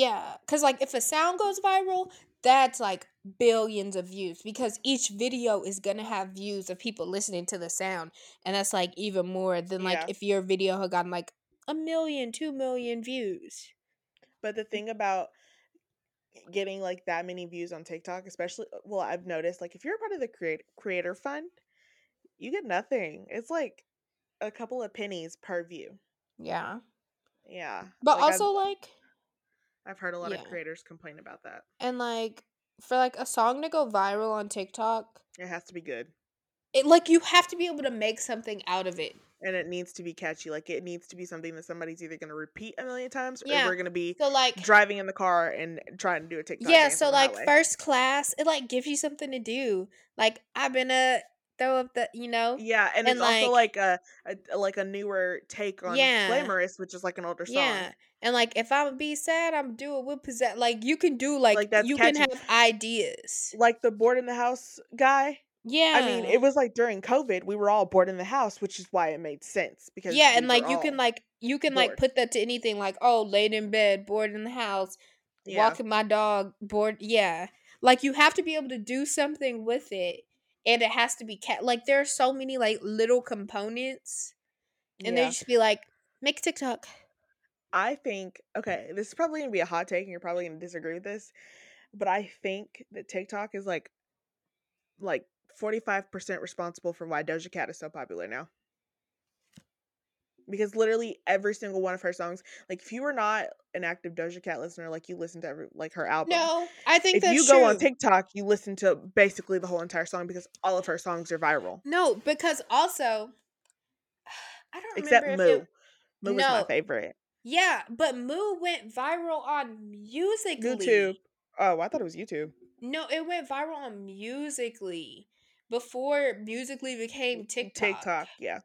Yeah, cuz like if a sound goes viral, that's like billions of views because each video is going to have views of people listening to the sound and that's like even more than like Yeah. if your video had gotten like a million, two million views. But the thing about getting like that many views on TikTok, especially uh, well, I've noticed like if you're a part of the create creator fund, you get nothing. It's like a couple of pennies per view. Yeah. Yeah. But like, I've- also like I've heard a lot Yeah. of creators complain about that. and like for like a song to go viral on TikTok, It has to be good. it like you have to be able to make something out of it. And it needs to be catchy. Like it needs to be something that somebody's either gonna repeat a million times or Yeah. we're gonna be So like driving in the car and trying to do a TikTok. yeah, so like first class, it like gives you something to do. Like I've been a throw up the you know Yeah, and, and, it's also like- like a, a like a newer take on Yeah. Glamorous, which is like an older song. Yeah. And like if I'm be sad, I'm do it with possess like you can do like, Like, that's you can have ideas. Like the bored in the house guy. Yeah. I mean, it was like during COVID, we were all bored in the house, which is why it made sense because yeah, we and like you can like you can like put that to anything like oh laid in bed bored in the house yeah. walking my dog bored yeah like you have to be able to do something with it and it has to be cat like there are so many like little components and they just be like make tiktok I think okay, this is probably gonna be a hot take, and you're probably gonna disagree with this, but I think that TikTok is like like 45% responsible for why Doja Cat is so popular now. Because literally every single one of her songs, like if you were not an active Doja Cat listener, like you listen to every like her album. no i think if that's you go on. TikTok, you listen to basically the whole entire song because all of her songs are viral. no because also i don't Except remember Moo. it, Moo was my favorite. Yeah but moo went viral on Musical.ly YouTube. Oh, I thought it was YouTube. no it went viral on Musical.ly before Musical.ly became tiktok TikTok, yeah.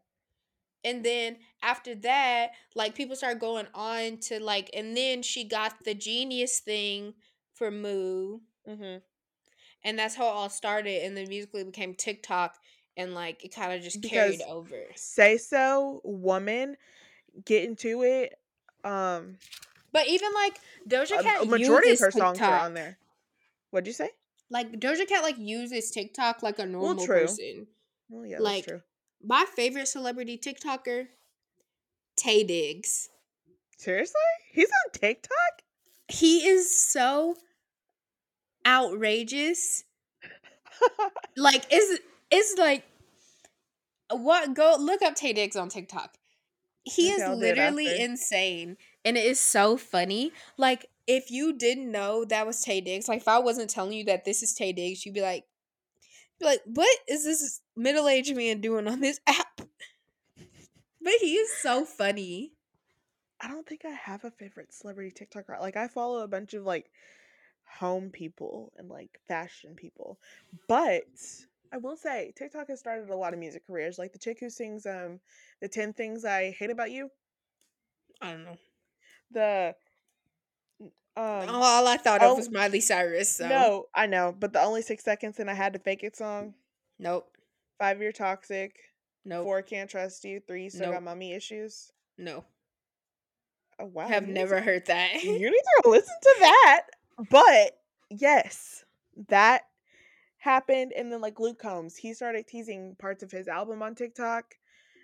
and then after that like people started going on to like and then she got the genius thing for moo Mm-hmm. and that's how it all started and then Musical.ly became tiktok and like it kind of just carried over Say so, woman, get into it. Um, but even like doja cat a majority of uses her songs are TikTok. on there. What'd you say? like doja cat like uses tiktok like a normal true. person Well, yeah, Like- that's true. my favorite celebrity tiktoker Taye Diggs Seriously, he's on TikTok. he is so outrageous like is it's like what go look up Taye Diggs on TikTok. He is I'll do it literally insane and it is so funny. Like if you didn't know that was Taye Diggs, like if I wasn't telling you that this is Taye Diggs, you'd be like be like, what is this middle aged man doing on this app? But he is so funny. I don't think I have a favorite celebrity TikToker. Like I follow a bunch of like home people and like fashion people. But I will say TikTok has started a lot of music careers. Like the chick who sings um the 10 things I hate about you. I don't know. The um All I thought oh, of was Miley Cyrus. So No, I know, but the only 6 seconds and I had to fake it song. nope, 5 year toxic. nope, 4 can't trust you. 3 still Nope. got mommy issues. no. Oh wow. have never to- heard that. you need to listen to that. But yes, that happened. And then like Luke Combs, he started teasing parts of his album on TikTok,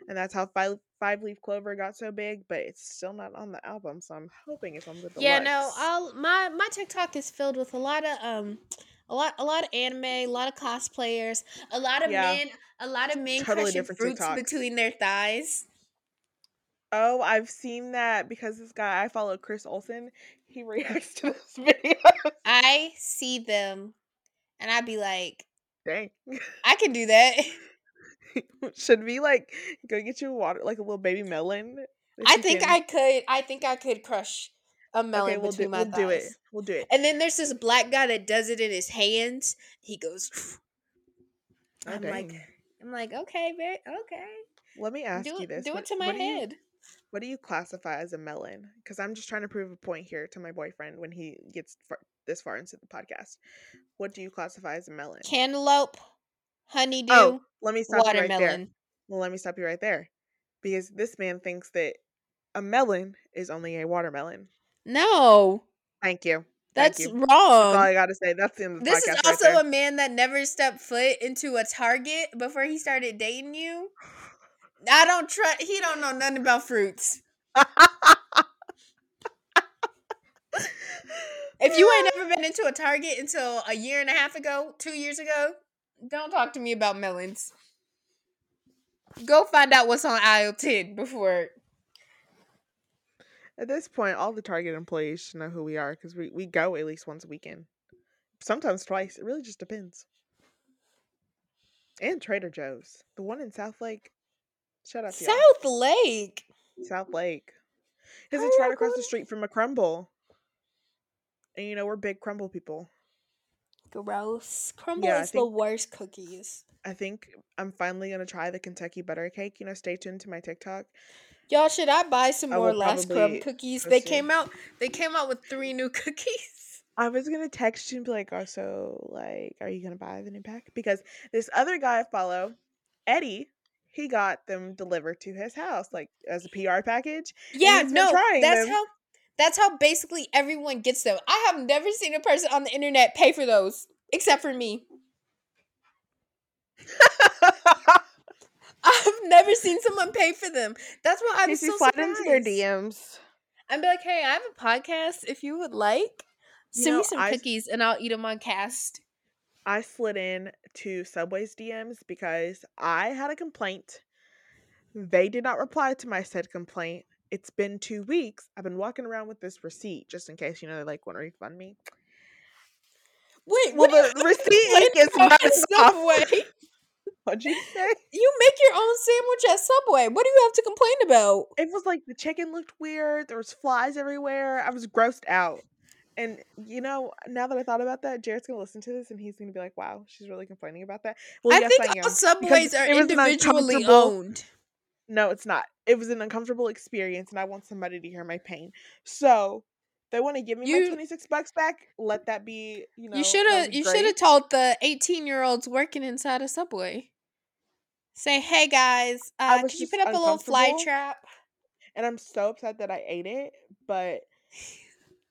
and that's how Five, Five Leaf Clover got so big. But it's still not on the album, so I'm hoping it's on the deluxe. Yeah, no, I'll my my TikTok is filled with a lot of um a lot a lot of anime, a lot of cosplayers, a lot of Yeah. men, a lot of men Totally crushing different fruits TikToks. between their thighs. oh, I've seen that because this guy I follow, Chris Olsen, he reacts to this video. I see them and I'd be like, Dang. I can do that. Should we like go get you a water, like a little baby melon? I think can- I could I think I could crush a melon Okay, we'll between do, my we'll do it. We'll do it. And then there's this black guy that does it in his hands. He goes Oh, I'm like. I'm like, okay, very okay. Let me ask Do you this. do what, it to my do you- head. What do you classify as a melon? Because I'm just trying to prove a point here to my boyfriend when he gets far, this far into the podcast. What do you classify as a melon? Cantaloupe, honeydew, oh, let me stop you right there. Well, let me stop you right there. because this man thinks that a melon is only a watermelon. No, Thank you. that's Thank you. wrong. That's all I got to say. That's the end of the This is podcast. right also there. a man that never stepped foot into a Target before he started dating you. I don't trust. He don't know nothing about fruits. If you ain't never been into a Target until a year and a half ago, two years ago, don't talk to me about melons. Go find out what's on aisle ten before. At this point, all the Target employees should know who we are because we, we go at least once a weekend. Sometimes twice. It really just depends. And Trader Joe's. The one in South Lake. Shut up, y'all. South Lake. South Lake. Because it's right across the street from a Crumbl. And you know, we're big Crumbl people. Gross. Crumbl Yeah, is the worst cookies. I think I'm finally going to try the Kentucky butter cake. You know, stay tuned to my TikTok. Y'all, should I buy some I more Last Crumb cookies? They came out. They came out with three new cookies. I was gonna text you and be like, "Oh, so like, are you gonna buy the new pack?" Because this other guy I follow, Eddie, he got them delivered to his house, like as a PR package. Yeah, no, that's them. how. That's how basically everyone gets them. I have never seen a person on the internet pay for those, except for me. I've never seen someone pay for them. That's why I'm so slide surprised. into their DMs. I'd be like, hey, I have a podcast. If you would like, You send me some I- cookies and I'll eat them on cast. I slid in to Subway's DMs because I had a complaint. They did not reply to my said complaint. It's been two weeks. I've been walking around with this receipt just in case you know they like want to refund me. Wait, Well, what do you the receipt is running. Subway? What'd you say? You make your own sandwich at Subway. What do you have to complain about? It was like the chicken looked weird. There was flies everywhere. I was grossed out. And you know, now that I thought about that, Jared's gonna listen to this and he's gonna be like, "Wow, she's really complaining about that." Well, I yes, think I am. all Subways are it was an individually owned. No, it's not. It was an uncomfortable experience, and I want somebody to hear my pain. So, they want to give me You- my twenty six bucks back. Let that be. You know, you should have you should have told the 18 year olds working inside a subway say hey guys uh could you put up a little fly trap And I'm so upset that I ate it, but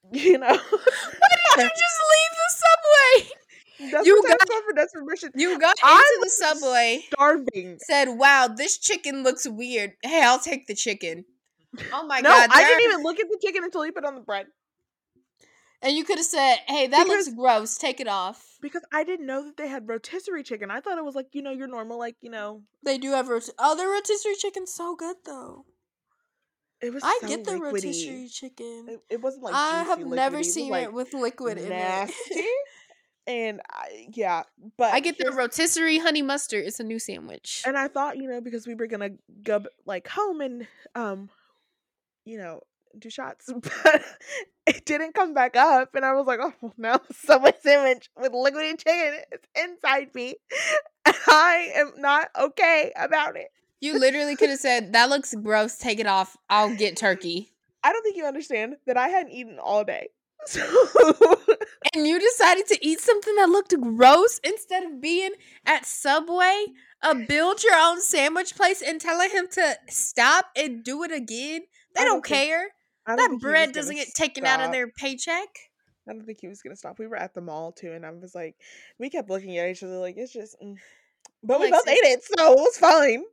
you know, why did you just leave the subway that's You got for desperation. you got I into the subway starving. said wow this chicken looks weird hey i'll take the chicken oh my no, god I didn't even look at the chicken until he put on the bread and you could have said hey that looks gross take it off because I didn't know that they had rotisserie chicken. I thought it was like you know your normal like you know. they do have rot- oh the rotisserie chicken's so good though It was. i so get the liquidy. rotisserie chicken It, it wasn't like i have never liquidy, was, seen like, it with liquid in nasty. it and I, yeah, but I get the rotisserie honey mustard. It's a new sandwich. and I thought you know because we were gonna go like home and um, you know, do shots, but it didn't come back up, and I was like, oh no, now Subway sandwich with liquidy chicken is inside me. I am not okay about it. You literally could have said, "That looks gross. Take it off. I'll get turkey." I don't think you understand that I hadn't eaten all day. So And you decided to eat something that looked gross instead of being at Subway, a build your own sandwich place, and telling him to stop and do it again. They don't, don't care. Don't That think he was bread doesn't get taken out of their paycheck. I don't think he was gonna stop. We were at the mall too, and I was like, we kept looking at each other like it's just. Mm. But we both ate it, so it was fine.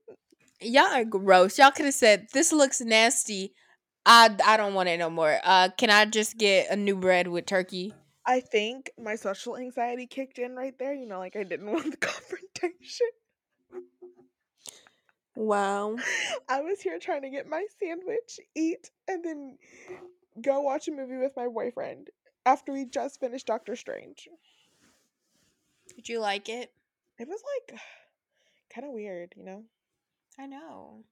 Y'all are gross. Y'all could have said, "This looks nasty. I I don't want it no more. Uh, can I just get a new bread with turkey?" I think my social anxiety kicked in right there. You know, like I didn't want the confrontation. Wow. I was here trying to get my sandwich, eat, and then go watch a movie with my boyfriend after we just finished Doctor Strange. Did you like it? It was like kind of weird, you know. I know.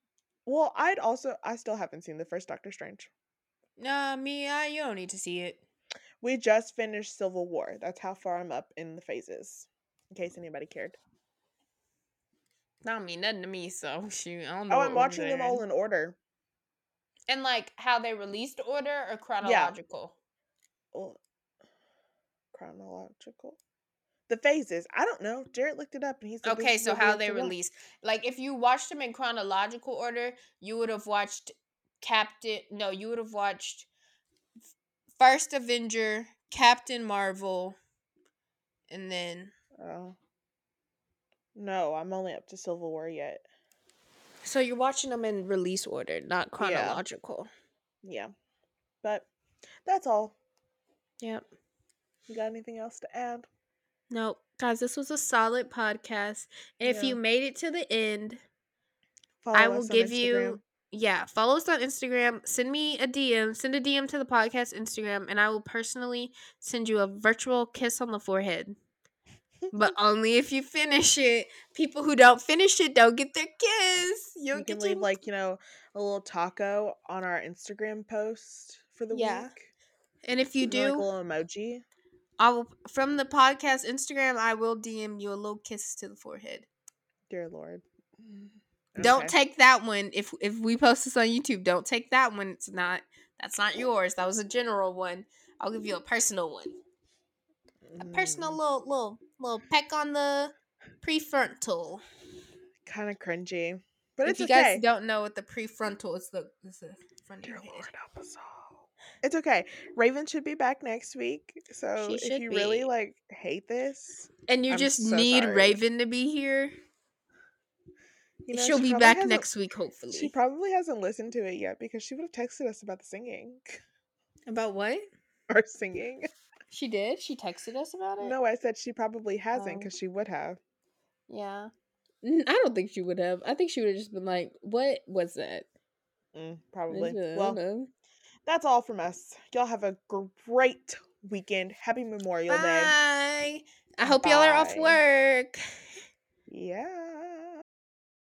Well, I'd also I still haven't seen the first Doctor Strange. Nah, me, uh, you don't need to see it. We just finished Civil War. That's how far I'm up in the phases. In case anybody cared. Not mean nothing to me, so shoot. I don't know. Oh, I'm watching them all in order. And like how they released order or chronological? Well, chronological. The phases. I don't know. Jared looked it up and he's said, Okay, so how they to release. Like if you watched them in chronological order, you would have watched Captain no, you would have watched First Avenger, Captain Marvel, and then Oh. No, I'm only up to Civil War yet. so you're watching them in release order, not chronological. Yeah. But that's all. Yep. You got anything else to add? No, guys, this was a solid podcast. And if you made it to the end, Follow I will give Instagram. you yeah, follow us on Instagram. Send me a DM. Send a DM to the podcast Instagram, and I will personally send you a virtual kiss on the forehead. But only if you finish it. People who don't finish it don't get their kiss. You you can get leave your- like, you know, a little taco on our Instagram post for the Yeah. week. and if you And, like, a do, little emoji. I will from the podcast Instagram. I will DM you a little kiss to the forehead. Dear Lord. Don't take that one. If if we post this on YouTube, don't take that one. It's not that's not yours. That was a general one. I'll give you a personal one. A personal Mm, little little little peck on the prefrontal. kind of cringy. But if it's you okay. guys don't know what the prefrontal is, the it's the front of Dear. Lord, help us all. It's okay. Raven should be back next week. So She if should you really be. like hate this, And you I'm just so need sorry. Raven to be here. you know, She'll she be probably back hasn't- next week, hopefully. She probably hasn't listened to it yet because she would have texted us about the singing About what? Our singing. She did. She texted us about it. No, I said she probably hasn't Oh. because she would have. Yeah. N- I don't think she would have. I think she would have just been like, "What was that?" Mm, probably. Well. That's all from us. Y'all have a great weekend. Happy Memorial Day. Bye. I hope y'all are off work. Yeah.